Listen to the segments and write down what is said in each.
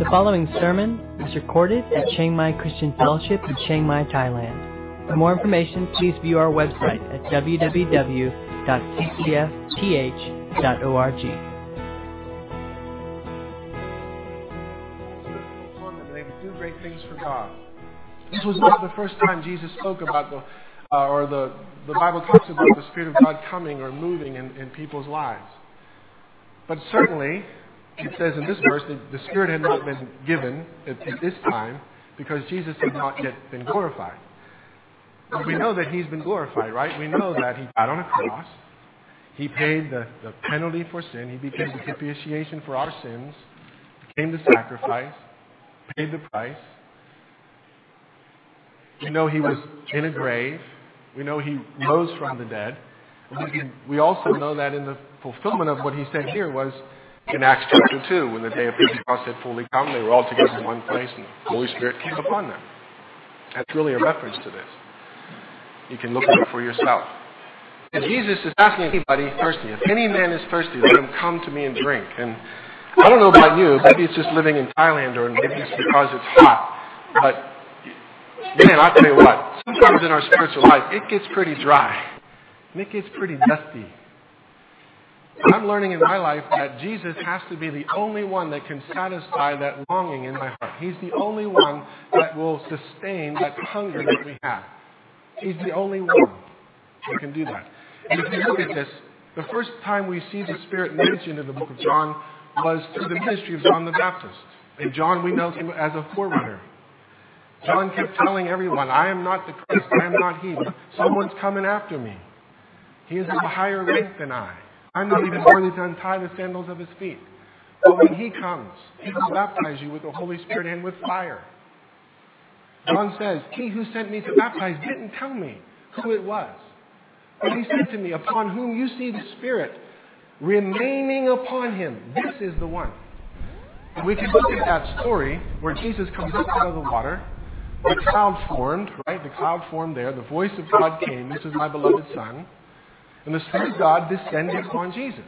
The following sermon was recorded at Chiang Mai Christian Fellowship in Chiang Mai, Thailand. For more information, please view our website at www.ccfth.org. Do great things for God. This was not the first time Jesus spoke about the, uh, or the, the Bible talks about the Spirit of God coming or moving in, in people's lives. But certainly, it says in this verse that the Spirit had not been given at, this time because Jesus had not yet been glorified. But we know that he's been glorified, right? We know that he died on a cross. He paid the, the penalty for sin. He became the propitiation for our sins, became the sacrifice, paid the price. We know he was in a grave. We know he rose from the dead. We also know that in the fulfillment of what he said here was in Acts chapter 2, when the day of Pentecost had fully come, they were all together in one place and the Holy Spirit came upon them. That's really a reference to this. You can look it up for yourself. And Jesus is asking anybody thirsty. If any man is thirsty, let him come to me and drink. And I don't know about you, maybe it's just living in Thailand or maybe it's because it's hot. But man, I'll tell you what, sometimes in our spiritual life, it gets pretty dry. And it gets pretty dusty. I'm learning in my life that Jesus has to be the only one that can satisfy that longing in my heart. He's the only one that will sustain that hunger that we have. He's the only one that can do that. And if you look at this, the first time we see the Spirit mentioned in the book of John was through the ministry of John the Baptist. And John, we know him as a forerunner. John kept telling everyone, I am not the Christ, I am not he. Someone's coming after me. He is of a higher rank than I. I'm not even worthy to untie the sandals of his feet. But when he comes, he will baptize you with the Holy Spirit and with fire. John says, He who sent me to baptize didn't tell me who it was. But he said to me, Upon whom you see the Spirit remaining upon him, this is the one. And we can look at that story where Jesus comes up out of the water. The cloud formed, right? The cloud formed there. The voice of God came. This is my beloved Son. And the Spirit of God descended upon Jesus.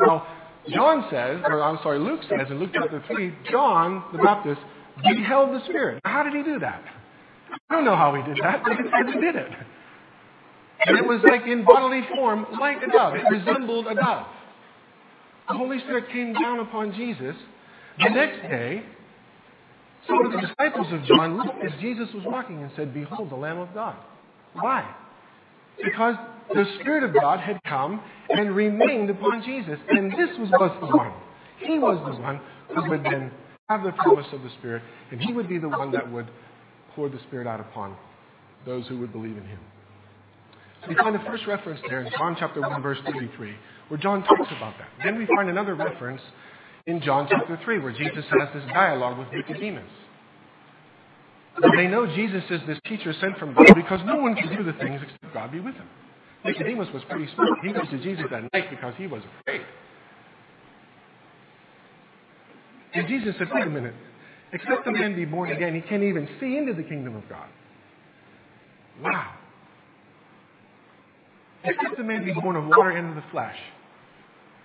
Now, John says, or I'm sorry, Luke says in Luke chapter 3, John the Baptist beheld the Spirit. How did he do that? I don't know how he did that, but he did it. And it was like in bodily form, like a dove. It resembled a dove. The Holy Spirit came down upon Jesus. The next day, some of the disciples of John looked as Jesus was walking and said, Behold, the Lamb of God. Why? Because the Spirit of God had come and remained upon Jesus. And this was, was the one. He was the one who would then have the promise of the Spirit, and he would be the one that would pour the Spirit out upon those who would believe in him. So we find the first reference there in John chapter 1, verse 33, where John talks about that. Then we find another reference in John chapter 3, where Jesus has this dialogue with Nicodemus. They know Jesus is this teacher sent from God because no one can do the things except God be with him. Nicodemus was pretty smart. He went to Jesus at night because he was afraid. And Jesus said, wait a minute. Except a man be born again, he can't even see into the kingdom of God. Wow. Except a man be born of water and of the flesh.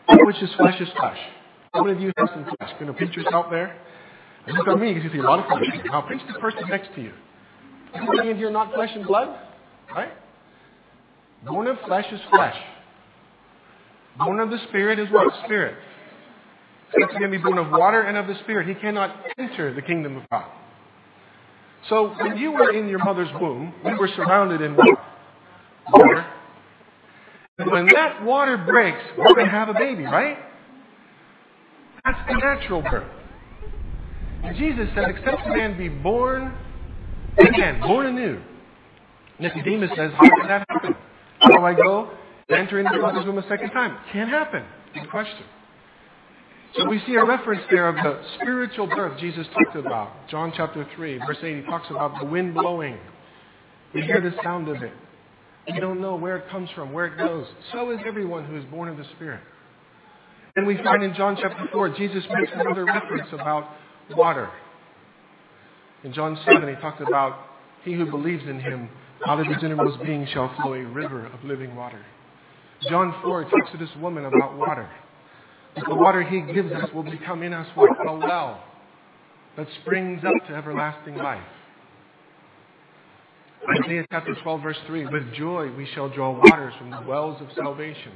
Which is flesh is flesh. How many of you have some flesh? Can you pinch yourself there? And look at me because you see a lot of flesh. Now pinch the person next to you. Anybody in here not flesh and blood? Right? Born of flesh is flesh. Born of the Spirit is what? Spirit. Except he can be born of water and of the Spirit. He cannot enter the kingdom of God. So when you were in your mother's womb, we were surrounded in? Water. And when that water breaks, we're going to have a baby, right? That's the natural birth. And Jesus said, except a man be born again, born anew. Nicodemus says, how can that happen? How do I go enter into the mother's womb a second time? Can't happen. Good question. So we see a reference there of the spiritual birth Jesus talked about. John chapter 3, verse 8, he talks about the wind blowing. We hear the sound of it. We don't know where it comes from, where it goes. So is everyone who is born of the Spirit. And we find in John chapter 4, Jesus makes another reference about water. In John 7, he talks about he who believes in him, out of his innermost being shall flow a river of living water. John 4 talks to this woman about water. The water he gives us will become in us what? A well. that springs up to everlasting life. Isaiah chapter 12, verse 3 With joy we shall draw waters from the wells of salvation.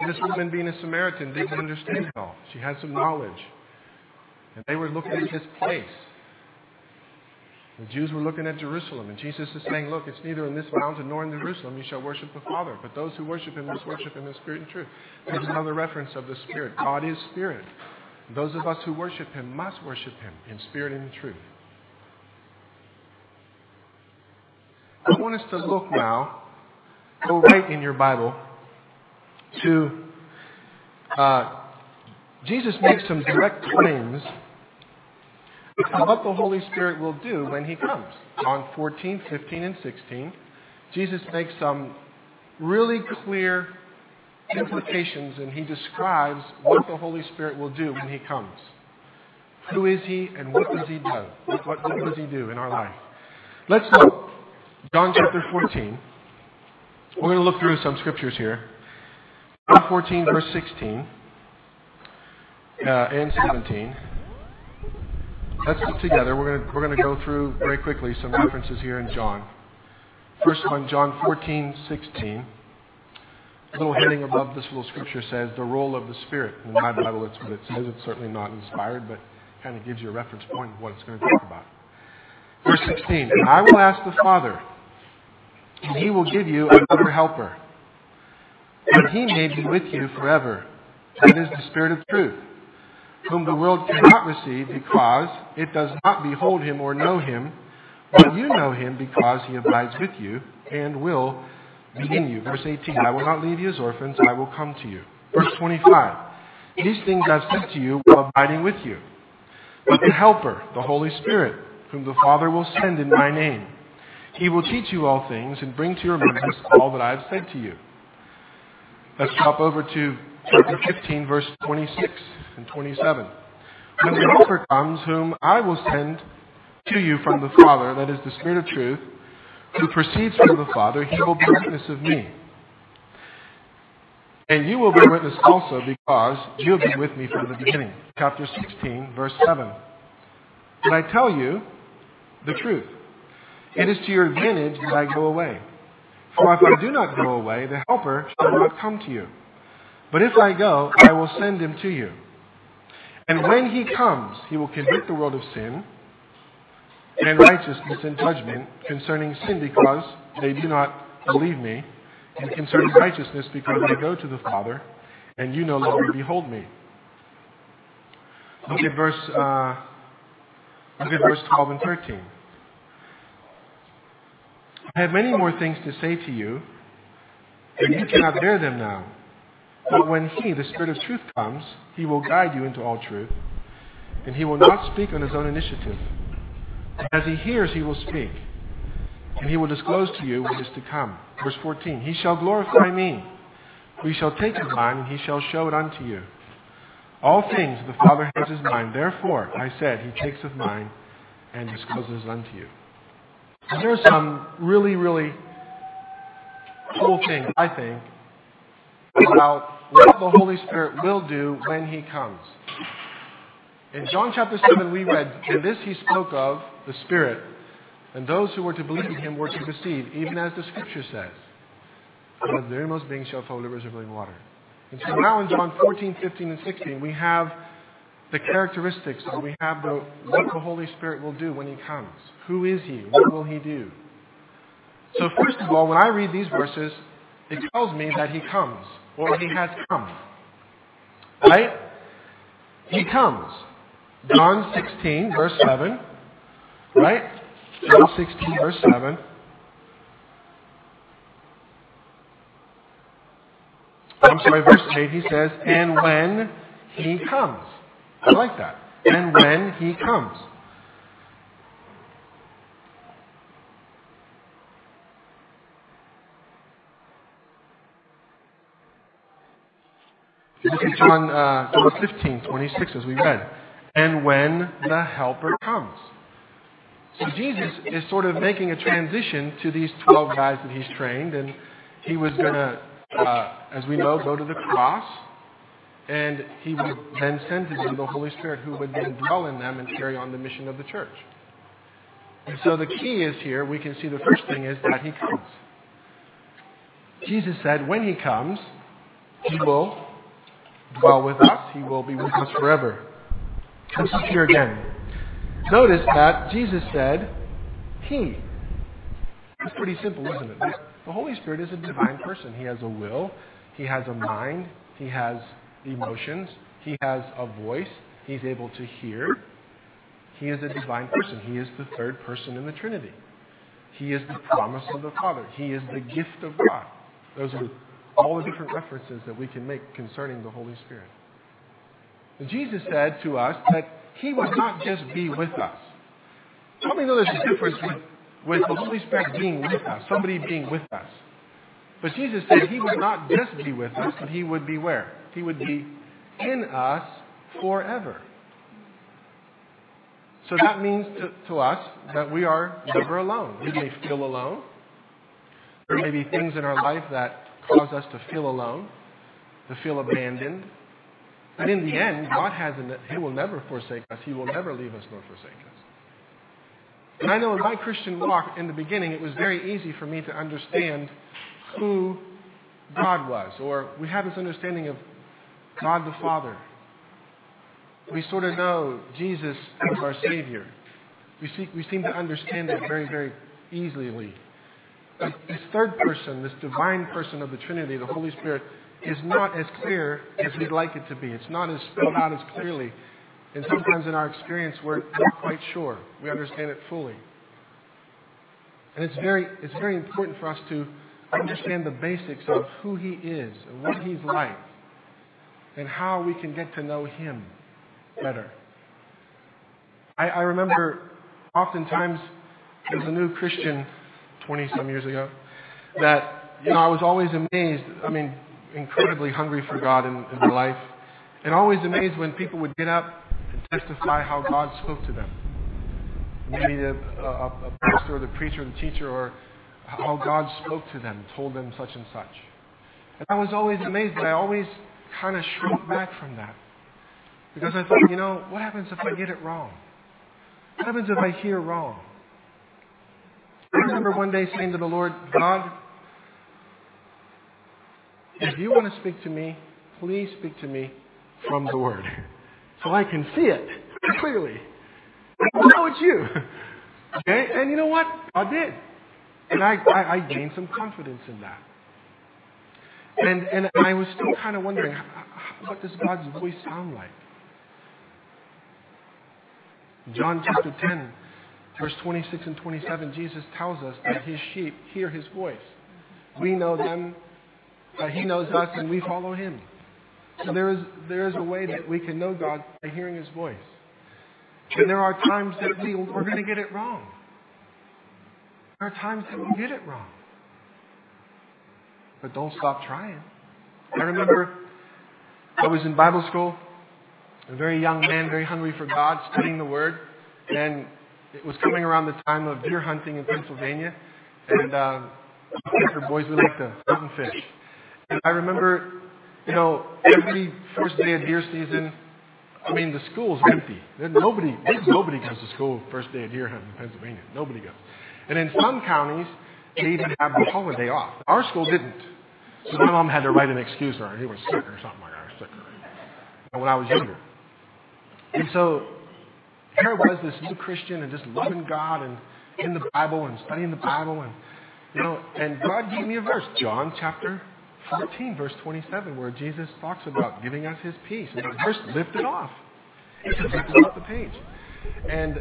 And this woman, being a Samaritan, didn't understand it all. She had some knowledge. And they were looking at this place. The Jews were looking at Jerusalem, and Jesus is saying, Look, it's neither in this mountain nor in Jerusalem you shall worship the Father, but those who worship him must worship him in spirit and truth. There's another reference of the Spirit. God is spirit. Those of us who worship him must worship him in spirit and in truth. I want us to look now, go right in your Bible, to uh, Jesus makes some direct claims about what the Holy Spirit will do when he comes. John 14, 15, and 16. Jesus makes some really clear implications and he describes what the Holy Spirit will do when he comes. Who is he and what does he do? What, what, what does he do in our life? Let's look. John chapter 14. We're going to look through some scriptures here. John 14, verse 16 uh, and 17. Let's look together. We're going, to, we're going to go through very quickly some references here in John. First one, John 14, 16. A little heading above this little scripture says, the role of the Spirit. In my Bible, that's what it says. It's certainly not inspired, but kind of gives you a reference point of what it's going to talk about. Verse 16, And I will ask the Father, and he will give you another helper, that he may be with you forever. That is the Spirit of truth, whom the world cannot receive because it does not behold him or know him, but you know him because he abides with you and will be in you. Verse 18, I will not leave you as orphans, I will come to you. Verse 25, these things I've said to you while abiding with you. But the Helper, the Holy Spirit, whom the Father will send in my name, he will teach you all things and bring to your remembrance all that I have said to you. Let's drop over to chapter 15, verse 26 and 27. When the Helper comes, whom I will send to you from the Father, that is the Spirit of truth, who proceeds from the Father, he will be witness of me. And you will be witness also because you have been with me from the beginning. Chapter 16, verse 7. And I tell you the truth. It is to your advantage that I go away. For if I do not go away, the Helper shall not come to you. But if I go, I will send him to you. And when he comes, he will convict the world of sin and righteousness and judgment concerning sin because they do not believe me, and concerning righteousness because I go to the Father, and you no longer behold me. Look at verse, uh, look at verse 12 and 13. I have many more things to say to you, and you cannot bear them now. But when He, the Spirit of truth, comes, He will guide you into all truth, and He will not speak on His own initiative. As He hears, He will speak, and He will disclose to you what is to come. Verse 14, He shall glorify me. We shall take of mine, and He shall show it unto you. All things the Father has His mind. Therefore, I said, He takes of mine and discloses unto you. And there are some really, really cool things, I think, about what the Holy Spirit will do when He comes. In John chapter 7, we read, In this He spoke of the Spirit, and those who were to believe in Him were to receive, even as the Scripture says, Out the innermost being shall flow rivers of living water. And so now in John 14, 15, and 16, we have the characteristics, or we have the, what the Holy Spirit will do when He comes. Who is He? What will He do? So first of all, when I read these verses, it tells me that He comes, or He has come. Right? He comes. John 16, verse 7. Right? John 16, verse 7. I'm sorry, verse 8, he says, and when he comes. I like that. And when he comes. Look at John, uh, John 15, 26, as we read. And when the Helper comes. So Jesus is sort of making a transition to these 12 guys that he's trained, and he was going to, uh, as we know, go to the cross And he would then send to them the Holy Spirit who would then dwell in them and carry on the mission of the church. And so the key is here, we can see the first thing is that he comes. Jesus said when he comes, he will dwell with us. He will be with us forever. Let's here again. Notice that Jesus said, He. It's pretty simple, isn't it? The Holy Spirit is a divine person. He has a will, He has a mind, He has emotions, He has a voice, He's able to hear. He is a divine person. He is the third person in the Trinity. He is the promise of the Father. He is the gift of God. Those are all the different references that we can make concerning the Holy Spirit. And Jesus said to us that He would not just be with us. How many know there's a difference with, with the Holy Spirit being with us, somebody being with us? But Jesus said He would not just be with us, but He would be where? He would be in us forever. So that means to, to us that we are never alone. We may feel alone. There may be things in our life that cause us to feel alone, to feel abandoned. But in the end, God has an, He will never forsake us. He will never leave us nor forsake us. And I know in my Christian walk, in the beginning, it was very easy for me to understand who God was. Or we have this understanding of God the Father. We sort of know Jesus as our Savior. We, see, we seem to understand that very, very easily. This third person, this divine person of the Trinity, the Holy Spirit, is not as clear as we'd like it to be. It's not as spelled out as clearly. And sometimes in our experience, we're not quite sure. We understand it fully. And it's very, it's very important for us to understand the basics of who He is and what He's like and how we can get to know Him better. I, I remember oftentimes as a new Christian 20 some years ago that, you know, I was always amazed, I mean, incredibly hungry for God in, in my life, and always amazed when people would get up and testify how God spoke to them. Maybe the, a, a pastor or the preacher or the teacher or how God spoke to them, told them such and such. And I was always amazed, but I always kind of shrunk back from that. Because I thought, you know, what happens if I get it wrong? What happens if I hear wrong? I remember one day saying to the Lord, God, if you want to speak to me, please speak to me from the Word. So I can see it clearly. I know it's you. Okay? And you know what? I did. And I, I, I gained some confidence in that. And, and I was still kind of wondering, what does God's voice sound like? John chapter 10, verse 26 and 27, Jesus tells us that his sheep hear his voice. We know them, uh, he knows us, and we follow him. So there is, there is a way that we can know God by hearing his voice. And there are times that we, we're going to get it wrong. There are times that we get it wrong. But don't stop trying. I remember I was in Bible school a very young man, very hungry for God, studying the Word. And it was coming around the time of deer hunting in Pennsylvania. And uh, boys, we like to hunt and fish. And I remember, you know, every first day of deer season, I mean, the school's empty. Nobody, nobody goes to school first day of deer hunting in Pennsylvania. Nobody goes. And in some counties, they even have the holiday off. Our school didn't. So my mom had to write an excuse or he was sick or something like that. Sick when I was younger. And so here I was, this new Christian, and just loving God and in the Bible and studying the Bible, and you know, and God gave me a verse, John chapter 14, verse 27, where Jesus talks about giving us His peace, and the verse lifted off. It just lifted off the page, and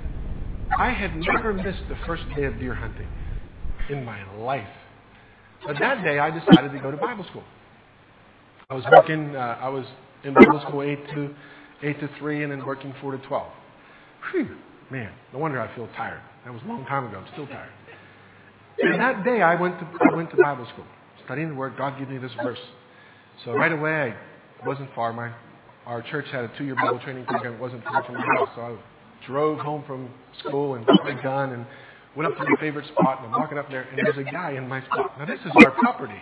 I had never missed the first day of deer hunting in my life. But that day, I decided to go to Bible school. I was working. Uh, I was in Bible school eight to 8 to 3, and then working 4 to 12. Whew, man, no wonder I feel tired. That was a long time ago. I'm still tired. And that day, I went to, I went to Bible school, studying the Word. God gave me this verse. So right away, I wasn't far. My, our church had a two-year Bible training program. It wasn't far from my house. So I drove home from school and got my gun and went up to my favorite spot. And I'm walking up there, and there's a guy in my spot. Now, this is our property.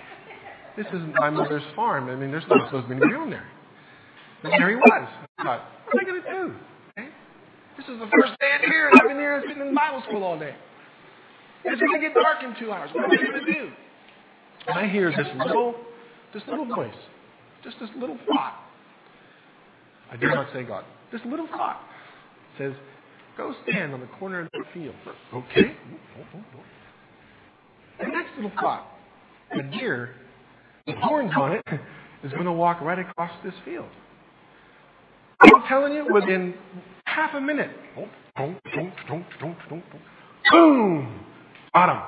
This is my mother's farm. I mean, there's not supposed to be anybody on there. And there he was. I thought, what am I going to do? This is the first day in here, and I've been here sitting in Bible school all day. It's going to get dark in two hours. What am I going to do? And I hear this little, this little voice, just this little thought. I dare not say God. This little thought says, go stand on the corner of the field. Okay. The next little thought, a deer with horns on it is going to walk right across this field. I'm telling you, within half a minute, boom, got him.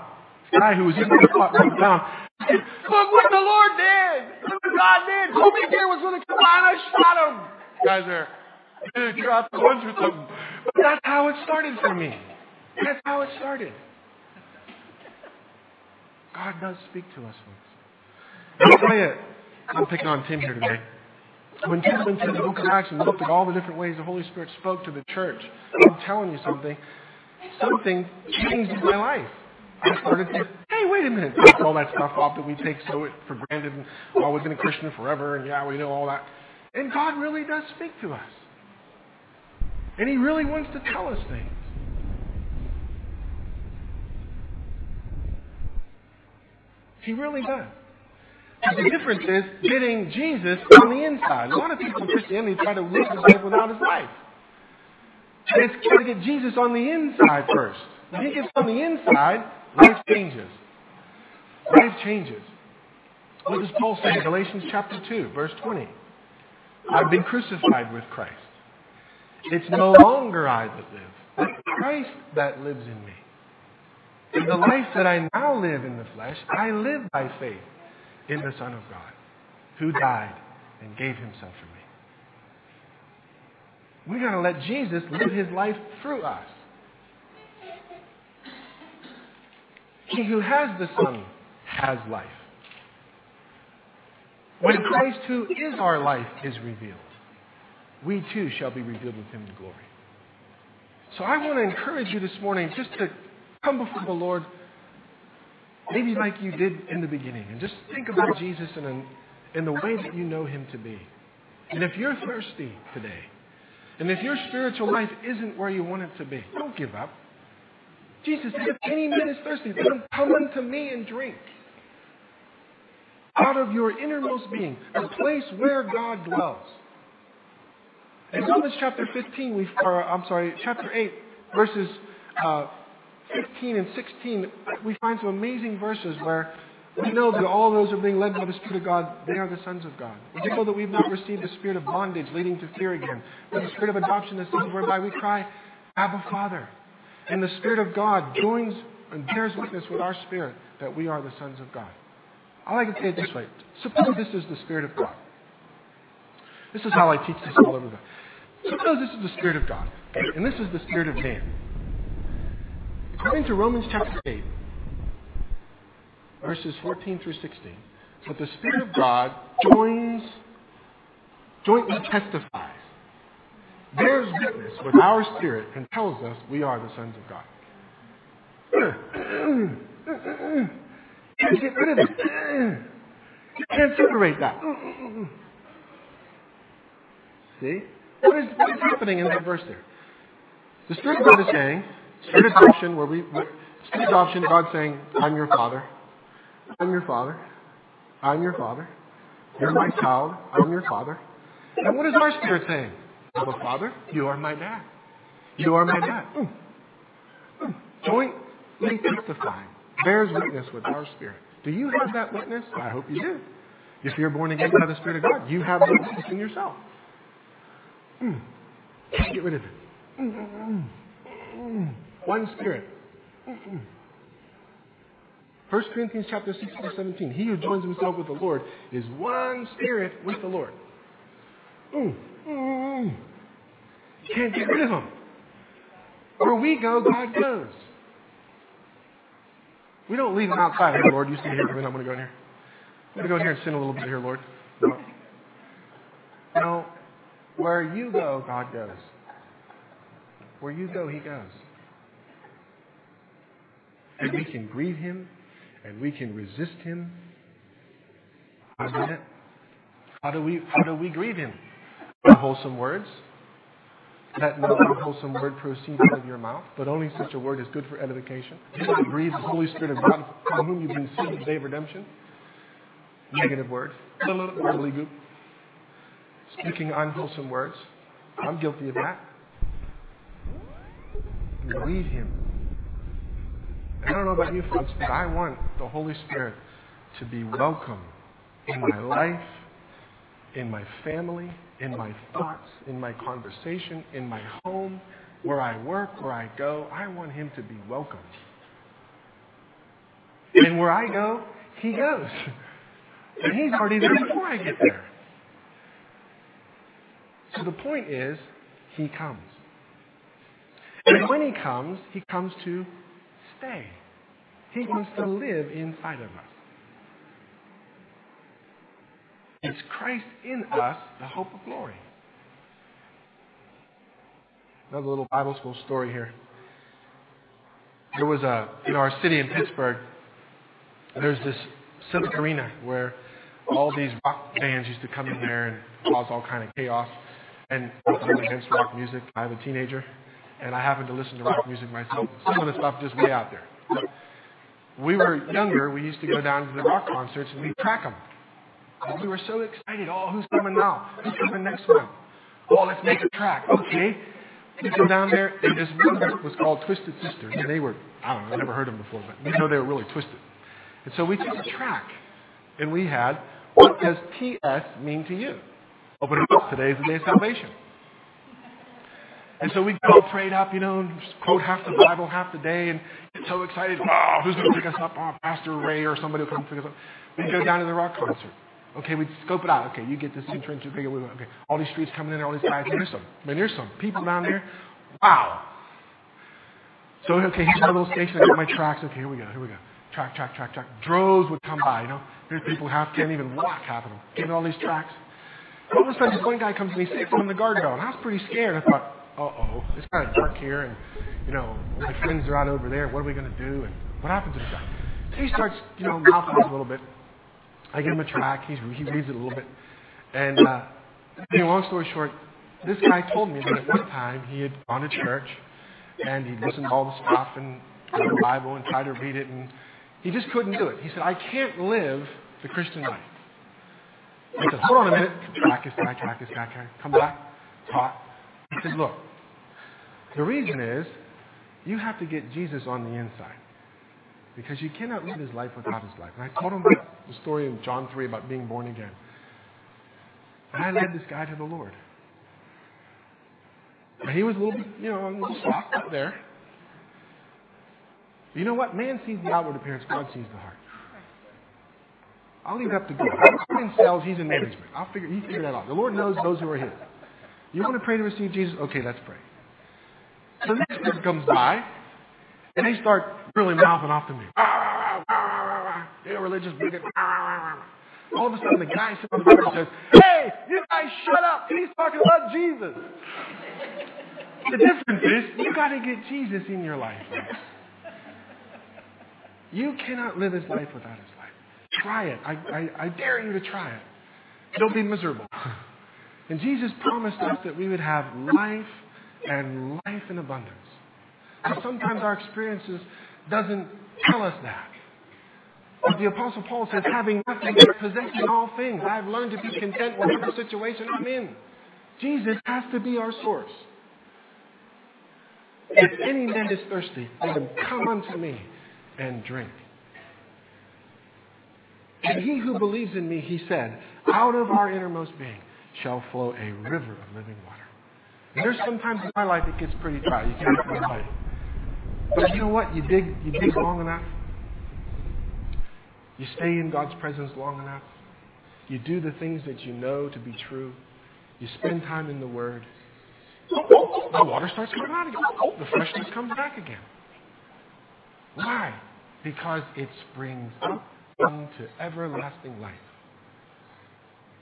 Guy who was in the spot went down. Look what the Lord did! Look what God did! Told me deer was going to come on, I shot him. Guys are, dude, you're out the woods with them. But that's how it started for me. That's how it started. God does speak to us, folks. I'll tell you, I'm picking on Tim here today. When Tim went through the book of Acts and looked at all the different ways the Holy Spirit spoke to the church, I'm telling you something, something changed my life. I started to, hey, wait a minute, all that stuff off that we take so for granted and, oh, we've been a Christian forever and yeah, we know all that. And God really does speak to us. And He really wants to tell us things. He really does. The difference is getting Jesus on the inside. A lot of people in Christianity try to live his life without his life. And it's got to get Jesus on the inside first. When he gets on the inside, life changes. Life changes. What does Paul say in Galatians chapter 2, verse 20? I've been crucified with Christ. It's no longer I that live, but Christ that lives in me. In the life that I now live in the flesh, I live by faith in the Son of God, who died and gave himself for me. We got to let Jesus live his life through us. He who has the Son has life. When Christ, who is our life, is revealed, we too shall be revealed with him in glory. So I want to encourage you this morning just to come before the Lord, maybe like you did in the beginning, and just think about Jesus in, in the way that you know him to be. And if you're thirsty today, and if your spiritual life isn't where you want it to be, don't give up. Jesus said, if any man is thirsty, let him come unto me and drink. Out of your innermost being, the place where God dwells. In Romans chapter 15, we, or I'm sorry, chapter 8, verses uh, 15 and 16, we find some amazing verses where we know that all those who are being led by the Spirit of God, they are the sons of God. We know that we've not received the spirit of bondage leading to fear again, but the spirit of adoption, the sons whereby we cry, Abba, Father. And the Spirit of God joins and bears witness with our spirit that we are the sons of God. I like to say it this way. Suppose this is the Spirit of God. This is how I teach this all over the Suppose this is the Spirit of God, and this is the Spirit of man. According to Romans chapter 8, verses 14 through 16, that the Spirit of God joins, jointly testifies, bears witness with our spirit, and tells us we are the sons of God. Can't get rid of it. You can't separate that. See? What is, what is happening in that verse there? The Spirit of God is saying, Spirit adoption, where we, Spirit adoption, God saying, I'm your father. I'm your father. I'm your father. You're my child. I'm your father. And what is our spirit saying? a Father, you are my dad. You are my dad. Mm. Mm. Jointly testifying, bears witness with our spirit. Do you have that witness? I hope you do. If you're born again by the Spirit of God, you have that witness in yourself. Mm. Get rid of it. One spirit. 1 Corinthians chapter 6, verse 17. He who joins himself with the Lord is one spirit with the Lord. Mm, mm, Can't get rid of him. Where we go, God goes. We don't leave him outside. Hey, Lord, you stay here for a minute. I'm going to go in here. I'm going to go in here and sin a little bit here, Lord. No. No. Where you go, God goes. Where you go, He goes. And we can grieve Him, and we can resist Him. How do we, how do we grieve Him? unwholesome words. Let no unwholesome word proceed out of your mouth, but only such a word is good for edification. Do not breathe the Holy Spirit of God from whom you've been sealed the day of redemption. Negative words. Speaking unwholesome words. I'm guilty of that. Grieve Him. I don't know about you folks, but I want the Holy Spirit to be welcome in my life, in my family, in my thoughts, in my conversation, in my home, where I work, where I go. I want him to be welcome. And where I go, he goes. And he's already there before I get there. So the point is, he comes. And when he comes, he comes to stay. He wants to live inside of us. It's Christ in us, the hope of glory. Another little Bible school story here. There was a, in our city in Pittsburgh, there's this civic arena where all these rock bands used to come in there and cause all kind of chaos. And against rock music. I have a teenager, and I happen to listen to rock music myself. Some of the stuff just way out there. we were younger, we used to go down to the rock concerts and we'd track them. And we were so excited. Oh, who's coming now? Who's coming next month? Oh, let's make a track. Okay. We go down there, and this one was called Twisted Sister. And they were, I don't know, I never heard them before, but we know they were really twisted. And so we took a track, and we had, what does TS mean to you? Open it up. Today is the day of salvation. And so we go prayed up, you know, and quote half the Bible half the day, and get so excited. Oh, who's going to pick us up? Oh, Pastor Ray or somebody will come pick us up. We go down to the rock concert. Okay, we scope it out. Okay, you get this entrance, figure, okay, all these streets coming in all these guys. There's some, man, there's some people down there. Wow. So, okay, here's my little station. I got my tracks. Okay, here we go, here we go. Track, track, track, track. Droves would come by, you know. There's people half can't even walk, half of them, getting all these tracks. All of a sudden, this one guy comes and he sits on the guardrail, and I was pretty scared. I thought, uh-oh, it's kind of dark here, and, you know, my friends are out over there. What are we going to do? And what happened to this guy? So he starts, you know, mouthing a little bit. I give him a track. He's, he reads it a little bit. And uh, long story short, this guy told me that at one time he had gone to church and he'd listened to all the stuff and read the Bible and tried to read it, and he just couldn't do it. He said, I can't live the Christian life. I said, hold on a minute. Track this guy, track this guy, come back, talk. He said, look, the reason is you have to get Jesus on the inside. Because you cannot live his life without his life. And I told him about the story in John 3 about being born again. And I led this guy to the Lord. And he was a little bit, you know, a little soft up there. You know what? Man sees the outward appearance, God sees the heart. I'll leave it up to God. I'm in sales, he's in management. I'll figure he figured that out. The Lord knows those who are his. You want to pray to receive Jesus? Okay, let's pray. So the next person comes by, and they start really mouthing off to me. They're religious bigot. All of a sudden, the guy sits on the says, Hey, you guys shut up. He's talking about Jesus. The difference is, you got to get Jesus in your life. You cannot live his life without his life. Try it. I, I, I dare you to try it. Don't be miserable. And Jesus promised us that we would have life and life in abundance. And sometimes our experiences doesn't tell us that. But the Apostle Paul says, having nothing but possessing all things, I've learned to be content whatever situation I'm in. Jesus has to be our source. If any man is thirsty, let him come unto me and drink. And he who believes in me, he said, out of our innermost being shall flow a river of living water. And there's sometimes in my life it gets pretty dry. You can't get my but you know what? You dig, you dig long enough. You stay in God's presence long enough. You do the things that you know to be true. You spend time in the Word. The water starts coming out again. The freshness comes back again. Why? Because it springs up unto everlasting life.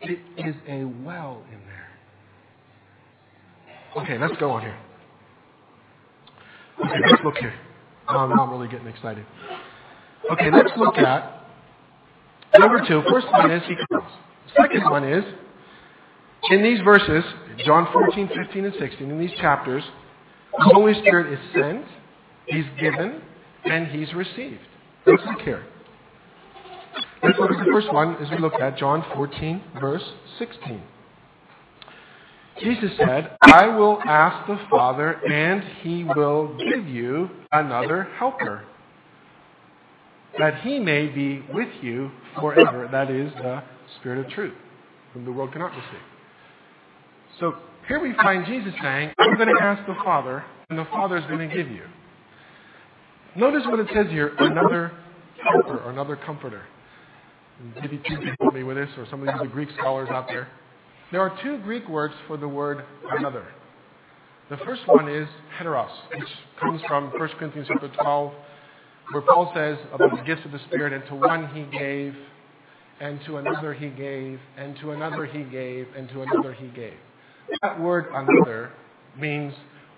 It is a well in there. Okay, let's go on here. Okay, let's look here. Oh, now I'm not really getting excited. Okay, let's look at number two. First one is he comes. Second one is In these verses, John 14, 15, and 16, in these chapters, the Holy Spirit is sent, He's given, and He's received. Let's look here. Look the first one is we looked at John 14, verse 16. Jesus said, I will ask the Father, and He will give you another helper, that He may be with you forever. That is the Spirit of truth, whom the world cannot receive. So here we find Jesus saying, I'm going to ask the Father, and the Father is going to give you. Notice what it says here, another helper or another comforter. Maybe two can help me with this, or some of are Greek scholars out there. There are two Greek words for the word another. The first one is heteros, which comes from 1 Corinthians chapter 12, where Paul says about the gifts of the Spirit, and to one he gave, and to another he gave, and to another he gave, and to another he gave. That word another means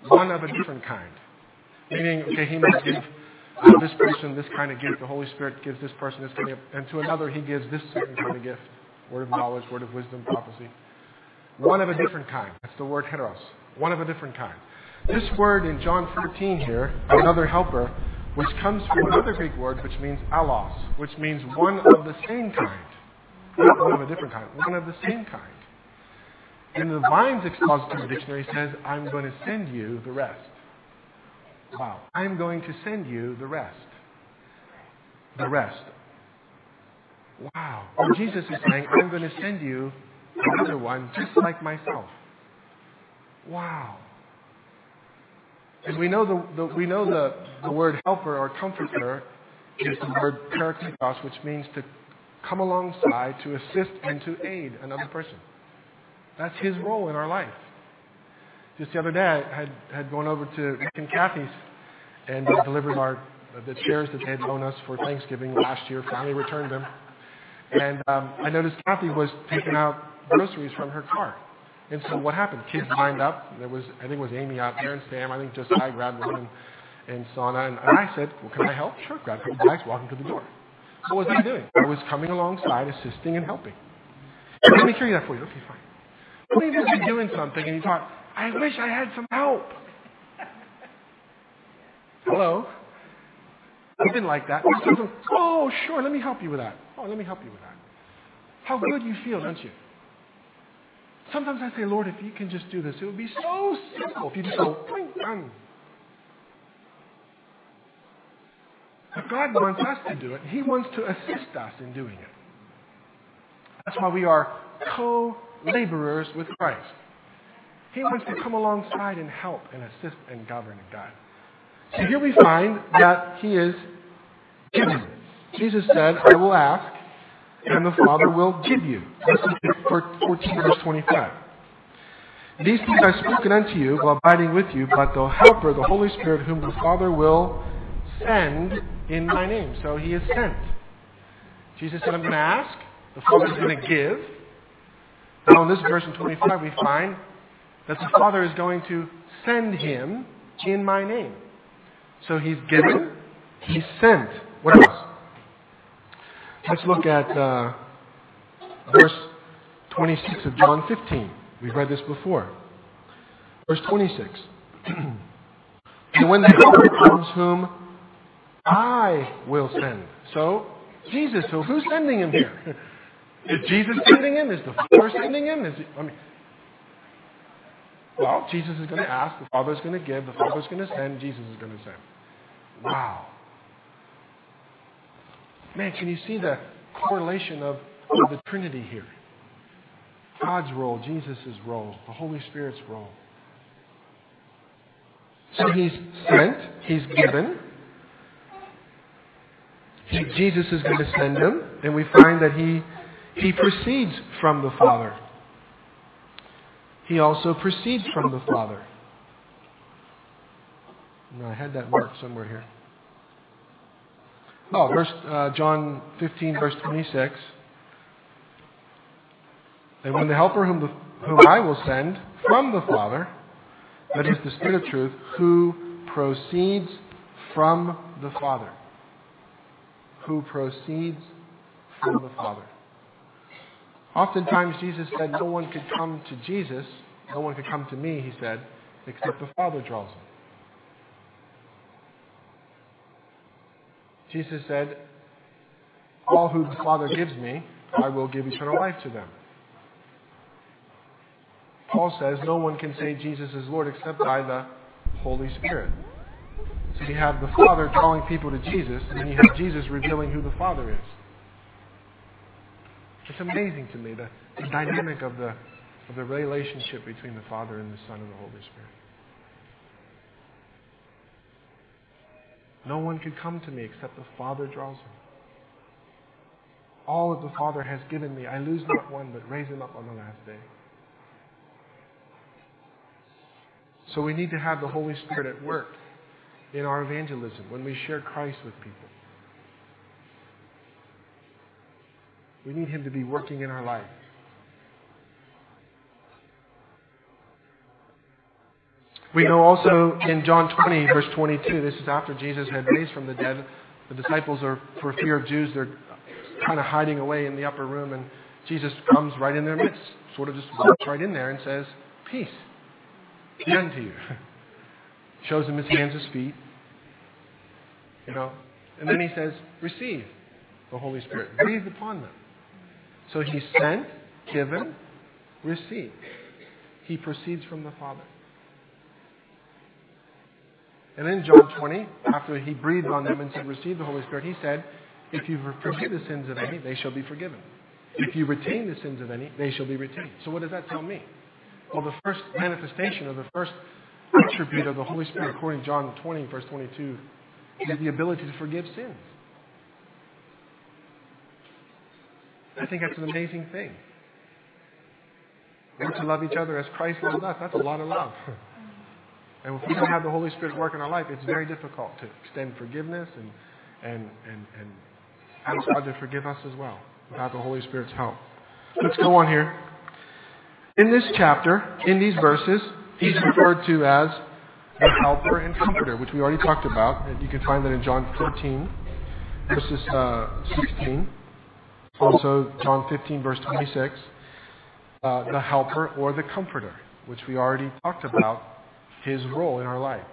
one of a different kind. Meaning, okay, he might give this person this kind of gift. The Holy Spirit gives this person this kind of gift. And to another, he gives this certain kind of gift. Word of knowledge, word of wisdom, prophecy. One of a different kind. That's the word heteros. One of a different kind. This word in John 14 here, another helper, which comes from another Greek word which means allos, which means one of the same kind. Not one of a different kind, one of the same kind. In the Vine's expository dictionary says, I'm going to send you the rest. Wow. I'm going to send you the rest. The rest. Wow. Jesus is saying, I'm going to send you another one just like myself. Wow. And we know the, the we know the, the word helper or comforter is the word parakletos, which means to come alongside, to assist, and to aid another person. That's his role in our life. Just the other day, I had, had gone over to Rick and Kathy's and uh, delivered our the chairs that they had loaned us for Thanksgiving last year. Finally returned them, and um, I noticed Kathy was taking out groceries from her car. And so what happened? Kids lined up. There was I think it was Amy out there and Sam. I think just I grabbed one and, and Sana and, and I said, "Well, can I help?" Sure. Grabbed her bags, walking to the door. What was I doing? I was coming alongside, assisting and helping. Let me carry that for you. Okay, fine. What if you're doing something and you thought, I wish I had some help? Hello? I've been like that. Oh, sure, let me help you with that. Oh, let me help you with that. How good you feel, don't you? Sometimes I say, Lord, if you can just do this, it would be so simple if you just go, done. But God wants us to do it. He wants to assist us in doing it. That's why we are co laborers with Christ. He wants to come alongside and help and assist and govern guide. So here we find that he is given. Jesus said, I will ask, and the Father will give you. Let's 14 verse 25. These things I've spoken unto you while abiding with you, but the Helper, the Holy Spirit, whom the Father will send in my name. So he is sent. Jesus said, I'm going to ask. The Father is going to give. Now, in this verse in 25, we find that the Father is going to send him in my name. So he's given, he's sent. What else? Let's look at uh, verse 26 of John 15. We've read this before. Verse 26. and when the Helper comes, whom I will send. So, Jesus, so who's sending him here? Is Jesus sending him? Is the Father sending him? Is he, I mean, well, Jesus is going to ask, the Father is going to give, the Father is going to send, Jesus is going to send. Wow. Man, can you see the correlation of, of the Trinity here? God's role, Jesus' role, the Holy Spirit's role. So he's sent, he's given. Jesus is going to send him, and we find that he he proceeds from the Father. He also proceeds from the Father. No, I had that marked somewhere here. Oh, verse uh, John 15, verse 26. And when the Helper, whom, the, whom I will send from the Father, that is the Spirit of truth, who proceeds from the Father, who proceeds from the Father. Oftentimes, Jesus said, No one could come to Jesus, no one could come to me, he said, except the Father draws them. Jesus said, All who the Father gives me, I will give eternal life to them. Paul says, No one can say Jesus is Lord except by the Holy Spirit. So you have the Father drawing people to Jesus, and you have Jesus revealing who the Father is. It's amazing to me the, the dynamic of the, of the relationship between the Father and the Son and the Holy Spirit. No one could come to me except the Father draws him. All that the Father has given me, I lose not one, but raise him up on the last day. So we need to have the Holy Spirit at work in our evangelism when we share Christ with people. We need Him to be working in our life. We know also in John 20, verse 22, this is after Jesus had raised from the dead. The disciples are, for fear of Jews, they're kind of hiding away in the upper room, and Jesus comes right in their midst, sort of just walks right in there and says, Peace be unto you. Shows him his hands, his feet. You know. And then he says, Receive the Holy Spirit. Breathe upon them. So he sent, given, received. He proceeds from the Father. And in John 20, after he breathed on them and said, Receive the Holy Spirit, he said, If you forgive the sins of any, they shall be forgiven. If you retain the sins of any, they shall be retained. So what does that tell me? Well, the first manifestation or the first attribute of the Holy Spirit, according to John 20, verse 22, is the ability to forgive sins. I think that's an amazing thing. We're to love each other as Christ loved us. That's a lot of love. And if we don't have the Holy Spirit work in our life, it's very difficult to extend forgiveness and, and, and, and ask God to forgive us as well without the Holy Spirit's help. Let's go on here. In this chapter, in these verses, he's referred to as the helper and comforter, which we already talked about. You can find that in John 14, verses uh, 16. Also, John 15, verse 26. Uh, the helper or the comforter, which we already talked about his role in our life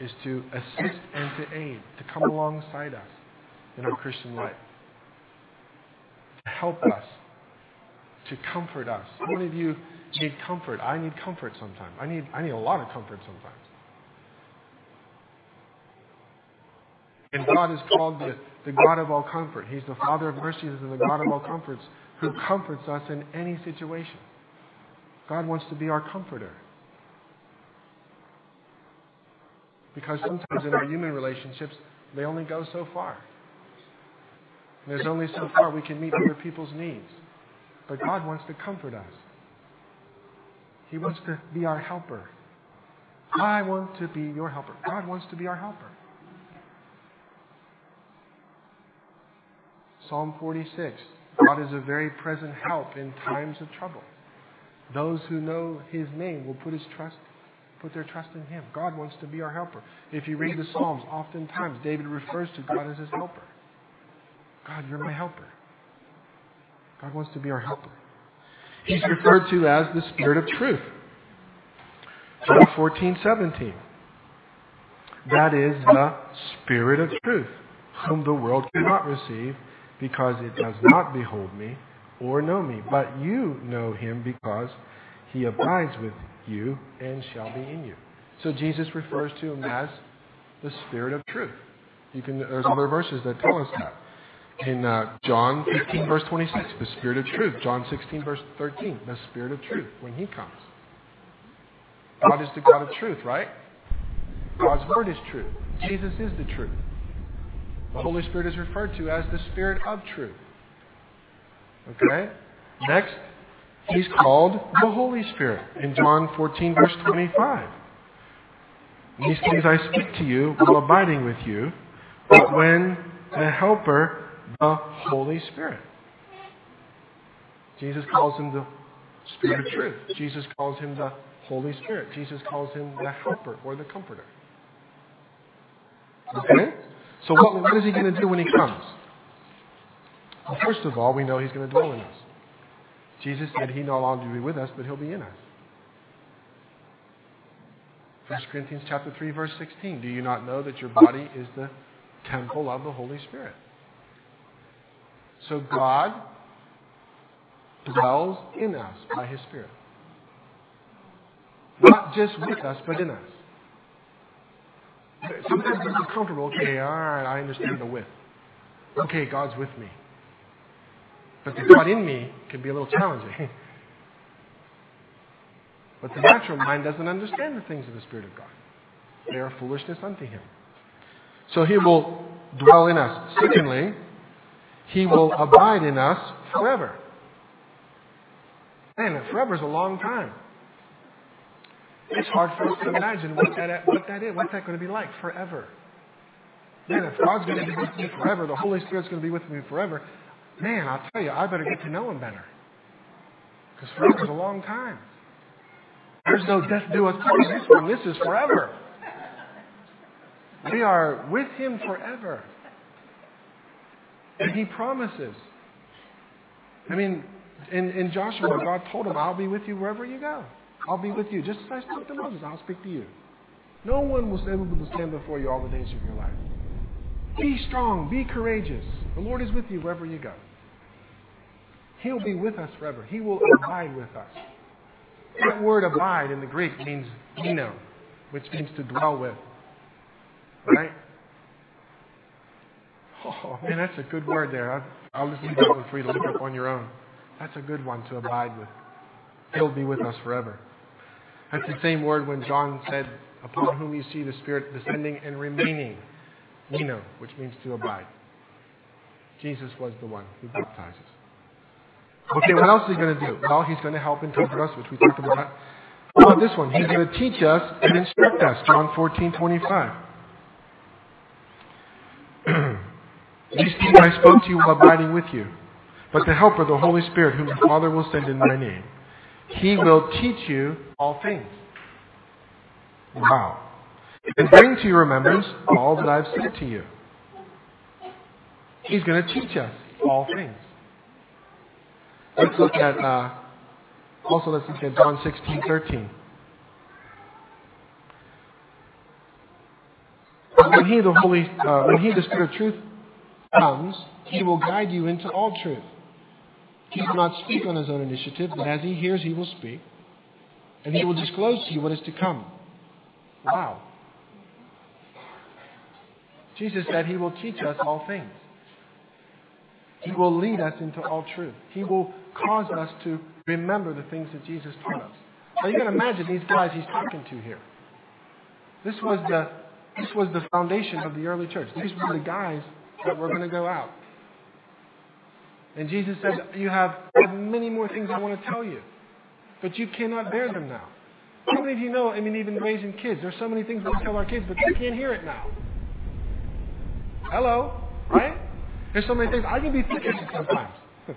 is to assist and to aid, to come alongside us in our Christian life, to help us, to comfort us. How many of you need comfort? I need comfort sometimes. I need, I need a lot of comfort sometimes. And God is called the, the God of all comfort. He's the Father of mercies and the God of all comforts who comforts us in any situation. God wants to be our comforter. Because sometimes in our human relationships, they only go so far. There's only so far we can meet other people's needs. But God wants to comfort us. He wants to be our helper. I want to be your helper. God wants to be our helper. Psalm 46 God is a very present help in times of trouble. Those who know his name will put his trust put their trust in him. God wants to be our helper. If you read the Psalms, oftentimes David refers to God as his helper. God, you're my helper. God wants to be our helper. He's referred to as the Spirit of truth. John 14, 17. That is the Spirit of truth, whom the world cannot receive because it does not behold me or know me. But you know him because he abides with you and shall be in you. So Jesus refers to him as the Spirit of truth. You can, there's other verses that tell us that. In uh, John 15, verse 26, the Spirit of truth. John 16, verse 13, the Spirit of truth, when He comes. God is the God of truth, right? God's Word is truth. Jesus is the truth. The Holy Spirit is referred to as the Spirit of truth. Okay? Next, He's called the Holy Spirit in John 14, verse 25. These things I speak to you while abiding with you, but when the Helper, the Holy Spirit. Jesus calls him the Spirit of truth. Jesus calls him the Holy Spirit. Jesus calls him the Helper or the Comforter. Okay? So what, what is he going to do when he comes? Well, first of all, we know he's going to dwell in us. Jesus said he no longer will be with us, but he'll be in us. 1 Corinthians chapter 3, verse 16. Do you not know that your body is the temple of the Holy Spirit? So God dwells in us by his Spirit. Not just with us, but in us. Sometimes it's uncomfortable. Okay, all right, I understand the with. Okay, God's with me. But the God in me can be a little challenging. but the natural mind doesn't understand the things of the Spirit of God. They are foolishness unto him. So he will dwell in us. Secondly, he will abide in us forever. Man, forever is a long time. It's hard for us to imagine what that, what that is. What's that going to be like forever? Man, if God's going to be with me forever, the Holy Spirit's going to be with me forever, man, I'll tell you, I better get to know him better. Because forever is a long time. There's no death do us part. This one, this is forever. We are with him forever. And he promises. I mean, in, in Joshua, God told him, I'll be with you wherever you go. I'll be with you. Just as I spoke to Moses, I'll speak to you. No one will stand before you all the days of your life. Be strong. Be courageous. The Lord is with you wherever you go. He'll be with us forever. He will abide with us. That word abide in the Greek means meno, which means to dwell with. Right? Oh, man, that's a good word there. I'll, I'll just leave that one for you to look up on your own. That's a good one to abide with. He'll be with us forever. That's the same word when John said, Upon whom you see the Spirit descending and remaining. Meno, which means to abide. Jesus was the one who baptizes. Okay, what else is he going to do? Well, he's going to help interpret us, which we talked about. How about this one? He's going to teach us and instruct us. John 14, 25. These things I spoke to you while abiding with you. But the Helper, the Holy Spirit, whom the Father will send in my name, he will teach you all things. Wow. And bring to your remembrance all that I've said to you. He's going to teach us all things. Let's look at, uh, also let's look at John 16, 13. When he, the Holy, uh, when he, the Spirit of truth, comes, he will guide you into all truth. He will not speak on his own initiative, but as he hears, he will speak. And he will disclose to you what is to come. Wow. Jesus said he will teach us all things. He will lead us into all truth. He will cause us to remember the things that Jesus taught us. Now you can imagine these guys he's talking to here. This was the this was the foundation of the early church. These were the guys that were going to go out. And Jesus said, You have many more things I want to tell you, but you cannot bear them now. How many of you know, I mean, even raising kids, there's so many things we tell our kids, but they can't hear it now. Hello? Right? There's so many things. I can be thinking sometimes.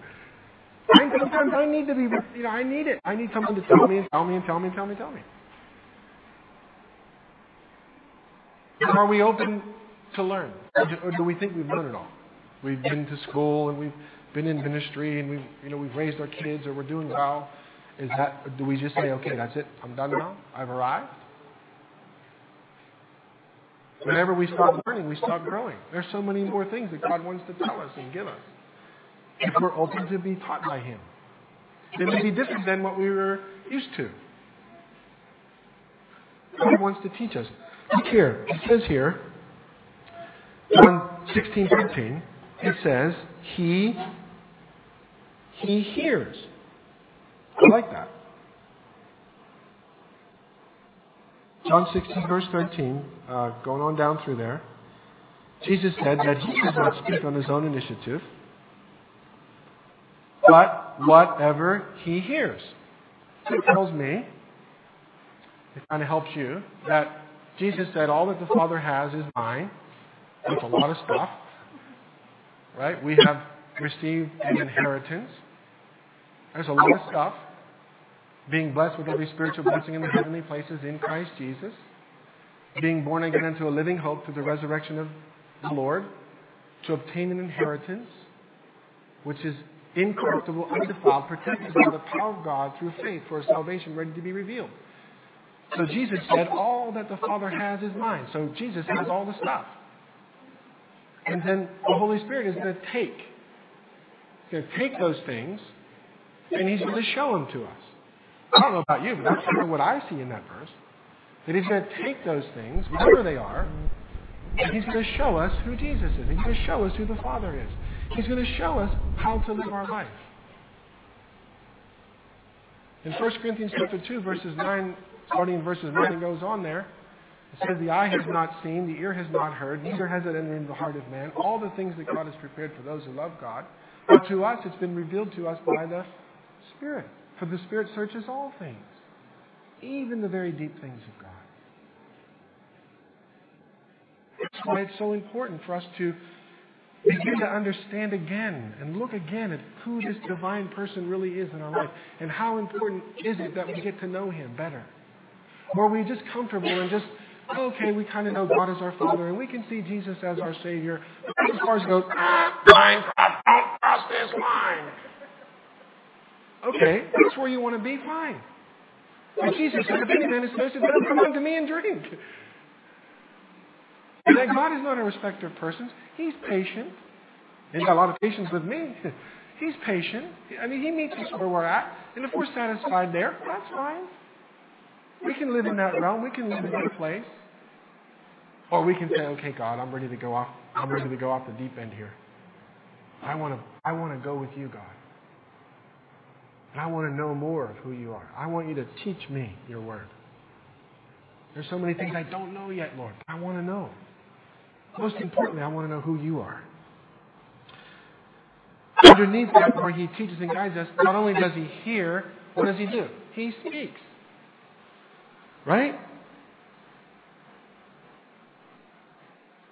Sometimes I need to be, you know, I need it. I need someone to tell me and tell me and tell me and tell me and tell me. Are we open to learn? Or do we think we've learned it all? We've been to school and we've been in ministry and we've, you know, we've raised our kids or we're doing well. Is that, do we just say, okay, that's it, I'm done now, I've arrived? Whenever we stop learning, we stop growing. There's so many more things that God wants to tell us and give us. If we're open to be taught by Him. It may be different than what we were used to. God wants to teach us. Look here. It says here, John 16, 13, it says, He, He hears. I like that. John 16, verse 13, uh, going on down through there, Jesus said that he does not speak on his own initiative, but whatever he hears. So it tells me, it kind of helps you, that Jesus said all that the Father has is mine. That's a lot of stuff. Right? We have received an inheritance. There's a lot of stuff being blessed with every spiritual blessing in the heavenly places in Christ Jesus, being born again into a living hope through the resurrection of the Lord, to obtain an inheritance, which is incorruptible, undefiled, protected by the power of God through faith for salvation ready to be revealed. So Jesus said, all that the Father has is mine. So Jesus has all the stuff. And then the Holy Spirit is going to take. He's going to take those things and he's going to show them to us. I don't know about you, but that's kind of what I see in that verse. That he's going to take those things, whatever they are, and he's going to show us who Jesus is. He's going to show us who the Father is. He's going to show us how to live our life. In 1 Corinthians chapter 2, verses 9, starting in verses 9, it goes on there. It says, The eye has not seen, the ear has not heard, neither has it entered into the heart of man, all the things that God has prepared for those who love God. But to us, it's been revealed to us by the Spirit. For the Spirit searches all things, even the very deep things of God. That's why it's so important for us to begin to understand again and look again at who this divine person really is in our life and how important is it that we get to know him better. Or are we just comfortable and just, okay, we kind of know God is our Father and we can see Jesus as our Savior. But as far as goes, ah, line, don't cross this line. Okay, that's where you want to be, fine. But Jesus said, if any man is thirsty, let him come unto me and drink. And that God is not a respecter of persons. He's patient. He's got a lot of patience with me. He's patient. I mean, He meets us where we're at. And if we're satisfied there, that's fine. We can live in that realm. We can live in that place. Or we can say, okay, God, I'm ready to go off. I'm ready to go off the deep end here. I want to, I want to go with you, God. And I want to know more of who you are. I want you to teach me your word. There's so many things I don't know yet, Lord. I want to know. Most importantly, I want to know who you are. Underneath that, where he teaches and guides us, not only does he hear, what does he do? He speaks. Right?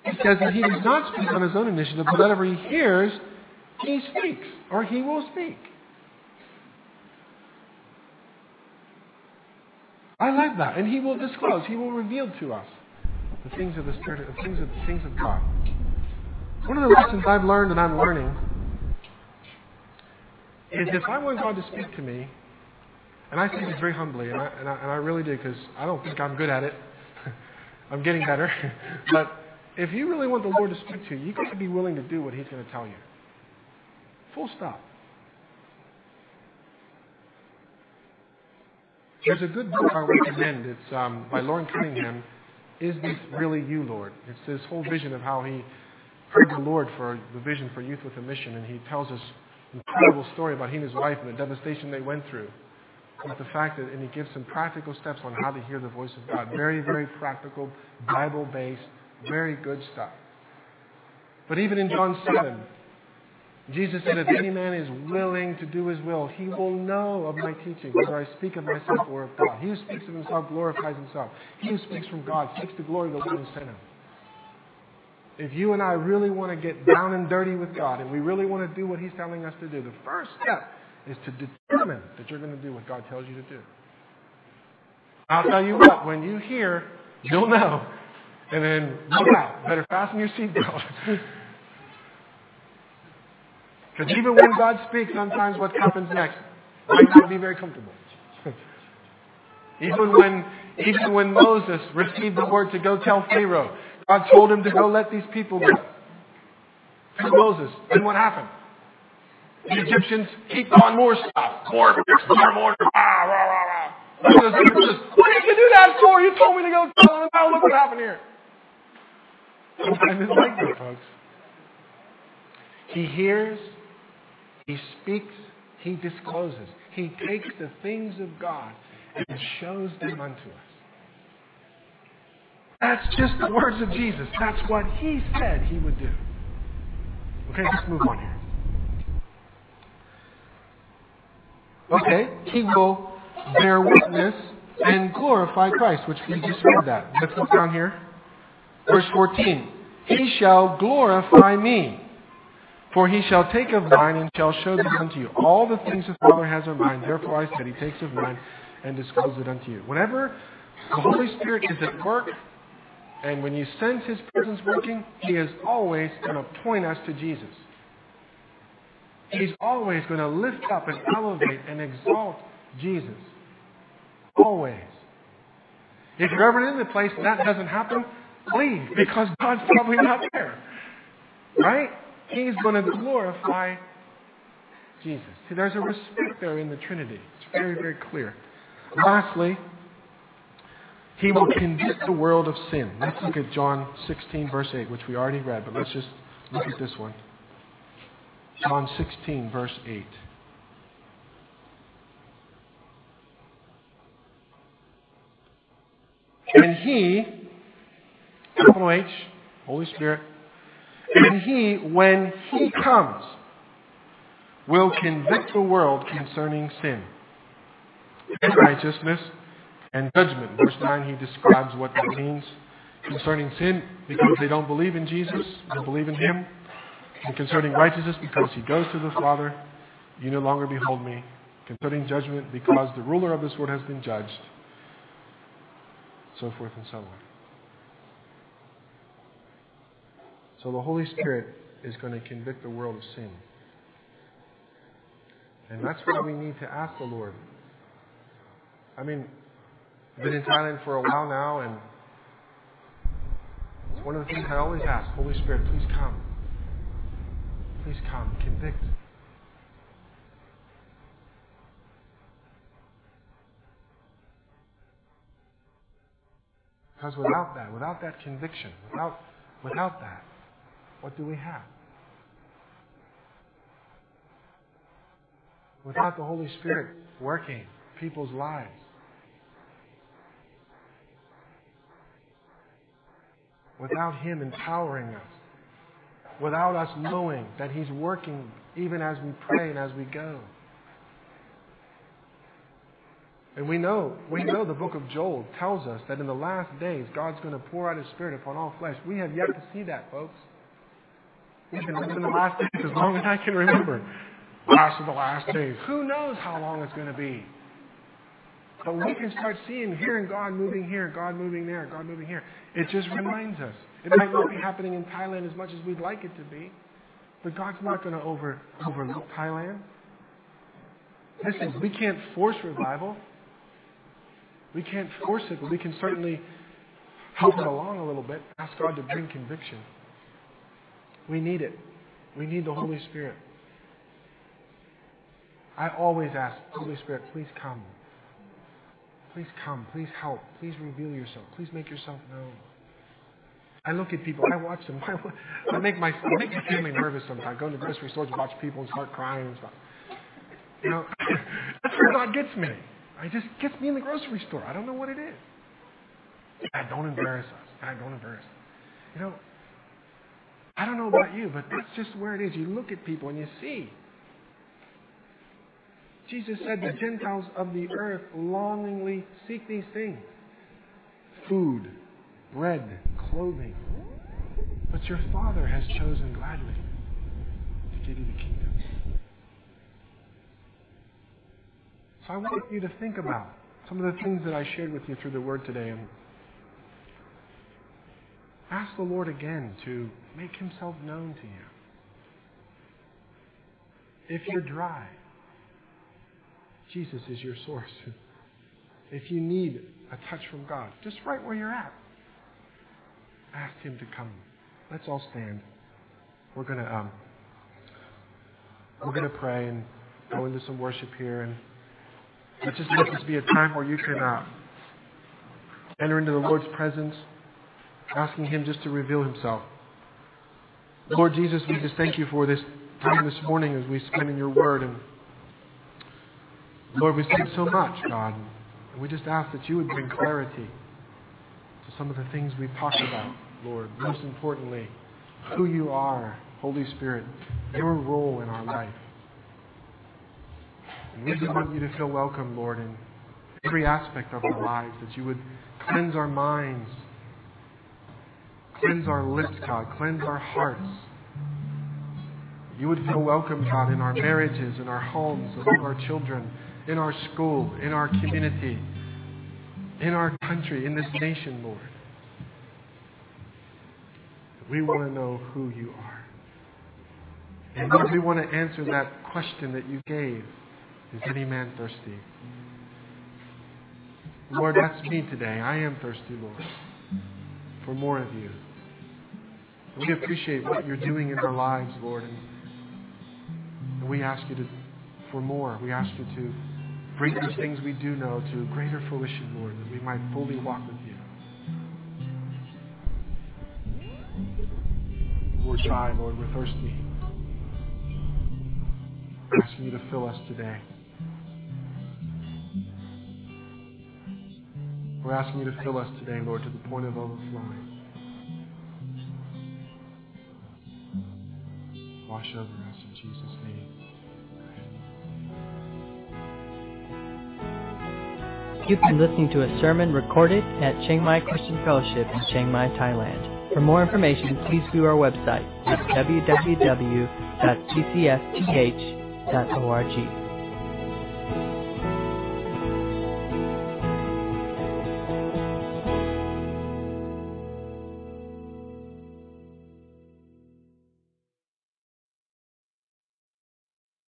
He says that he does not speak on his own initiative, but whatever he hears, he speaks, or he will speak. I like that. And he will disclose, he will reveal to us the things of the Spirit, the things of, the things of God. One of the lessons I've learned and I'm learning is if I want God to speak to me, and I say this very humbly, and I, and I, and I really do because I don't think I'm good at it. I'm getting better. but if you really want the Lord to speak to you, you've got to be willing to do what He's going to tell you. Full stop. There's a good book I recommend. It's um, by Loren Cunningham. Is this really you, Lord? It's this whole vision of how he heard the Lord for the vision for youth with a mission, and he tells us incredible story about he and his wife and the devastation they went through. With the fact that, and he gives some practical steps on how to hear the voice of God. Very, very practical, Bible-based, very good stuff. But even in John 7, Jesus said, If any man is willing to do his will, he will know of my teaching, whether I speak of myself or of God. He who speaks of himself glorifies himself. He who speaks from God seeks the glory of the one who sent him. If you and I really want to get down and dirty with God, and we really want to do what He's telling us to do, the first step is to determine that you're going to do what God tells you to do. I'll tell you what, when you hear, you'll know. And then look out. Better fasten your seatbelt. Because even when God speaks, sometimes what happens next might not be very comfortable. even when even when Moses received the word to go tell Pharaoh, God told him to go let these people go. To Moses. And what happened? The Egyptians keep on more stuff. More more, more. Rah, rah, rah, rah. Moses, what did you do that for? You told me to go tell them. Now look what happened here. Sometimes it's like that, folks. He hears he speaks, he discloses. He takes the things of God and shows them unto us. That's just the words of Jesus. That's what he said he would do. Okay, let's move on here. Okay, he will bear witness and glorify Christ, which we just read that. Let's look down here. Verse 14. He shall glorify me. For he shall take of mine and shall show them unto you. All the things the Father has are mine. Therefore I said, He takes of mine and discloses it unto you. Whenever the Holy Spirit is at work, and when you sense His presence working, He is always going to point us to Jesus. He's always going to lift up and elevate and exalt Jesus. Always. If you're ever in the place that doesn't happen, leave because God's probably not there. Right? He's going to glorify Jesus. See, there's a respect there in the Trinity. It's very, very clear. Lastly, he will convict the world of sin. Let's look at John 16, verse 8, which we already read, but let's just look at this one. John 16, verse 8. And he, capital H, Holy Spirit, and he, when he comes, will convict the world concerning sin and righteousness and judgment. Verse 9, he describes what that means concerning sin because they don't believe in Jesus, don't believe in him. And concerning righteousness because he goes to the Father, you no longer behold me. Concerning judgment because the ruler of this world has been judged. So forth and so on. So the Holy Spirit is going to convict the world of sin. And that's why we need to ask the Lord. I mean, I've been in Thailand for a while now, and it's one of the things I always ask Holy Spirit, please come. Please come, convict. Because without that, without that conviction, without, without that, what do we have? Without the Holy Spirit working people's lives, without Him empowering us, without us knowing that He's working even as we pray and as we go. And we know, we know the book of Joel tells us that in the last days, God's going to pour out His Spirit upon all flesh. We have yet to see that, folks. We've been living in the last days as long as I can remember. Last of the last days. Who knows how long it's going to be? But we can start seeing, hearing God moving here, God moving there, God moving here. It just reminds us. It might not be happening in Thailand as much as we'd like it to be, but God's not going to over, overlook Thailand. Listen, we can't force revival. We can't force it, but we can certainly help it along a little bit. Ask God to bring conviction. We need it. We need the Holy Spirit. I always ask, Holy Spirit, please come. Please come. Please help. Please reveal yourself. Please make yourself known. I look at people. I watch them. I make my I make my family nervous sometimes. I go to the grocery stores, watch people, and start crying and stuff. You know, that's where God gets me. He just gets me in the grocery store. I don't know what it is. God, don't embarrass us. God, don't embarrass us. You know, I don't know about you, but that's just where it is. You look at people and you see Jesus said the Gentiles of the earth longingly seek these things food, bread, clothing. But your Father has chosen gladly to give you the kingdom. So I want you to think about some of the things that I shared with you through the Word today and ask the Lord again to make Himself known to you. If you're dry, Jesus is your source. If you need a touch from God, just right where you're at, ask Him to come. Let's all stand. We're gonna um, we're gonna pray and go into some worship here, and let's just let this be a time where you can uh, enter into the Lord's presence, asking Him just to reveal Himself. Lord Jesus, we just thank you for this time this morning as we spend in Your Word and. Lord, we see so much, God. And we just ask that you would bring clarity to some of the things we've talked about, Lord. Most importantly, who you are, Holy Spirit, your role in our life. And we just want you to feel welcome, Lord, in every aspect of our lives, that you would cleanse our minds, cleanse our lips, God, cleanse our hearts. You would feel welcome, God, in our marriages, in our homes, among our children, in our school, in our community, in our country, in this nation, Lord. We want to know who you are. And Lord, we want to answer that question that you gave. Is any man thirsty? Lord, that's me today. I am thirsty, Lord, for more of you. We appreciate what you're doing in our lives, Lord. And, we ask you to, for more. We ask you to bring those things we do know to greater fruition, Lord, that we might fully walk with you. We're dry, Lord. We're thirsty. We're asking you to fill us today. We're asking you to fill us today, Lord, to the point of overflowing. Wash over us in Jesus' name. You've been listening to a sermon recorded at Chiang Mai Christian Fellowship in Chiang Mai, Thailand. For more information, please view our website at www.ccfth.org.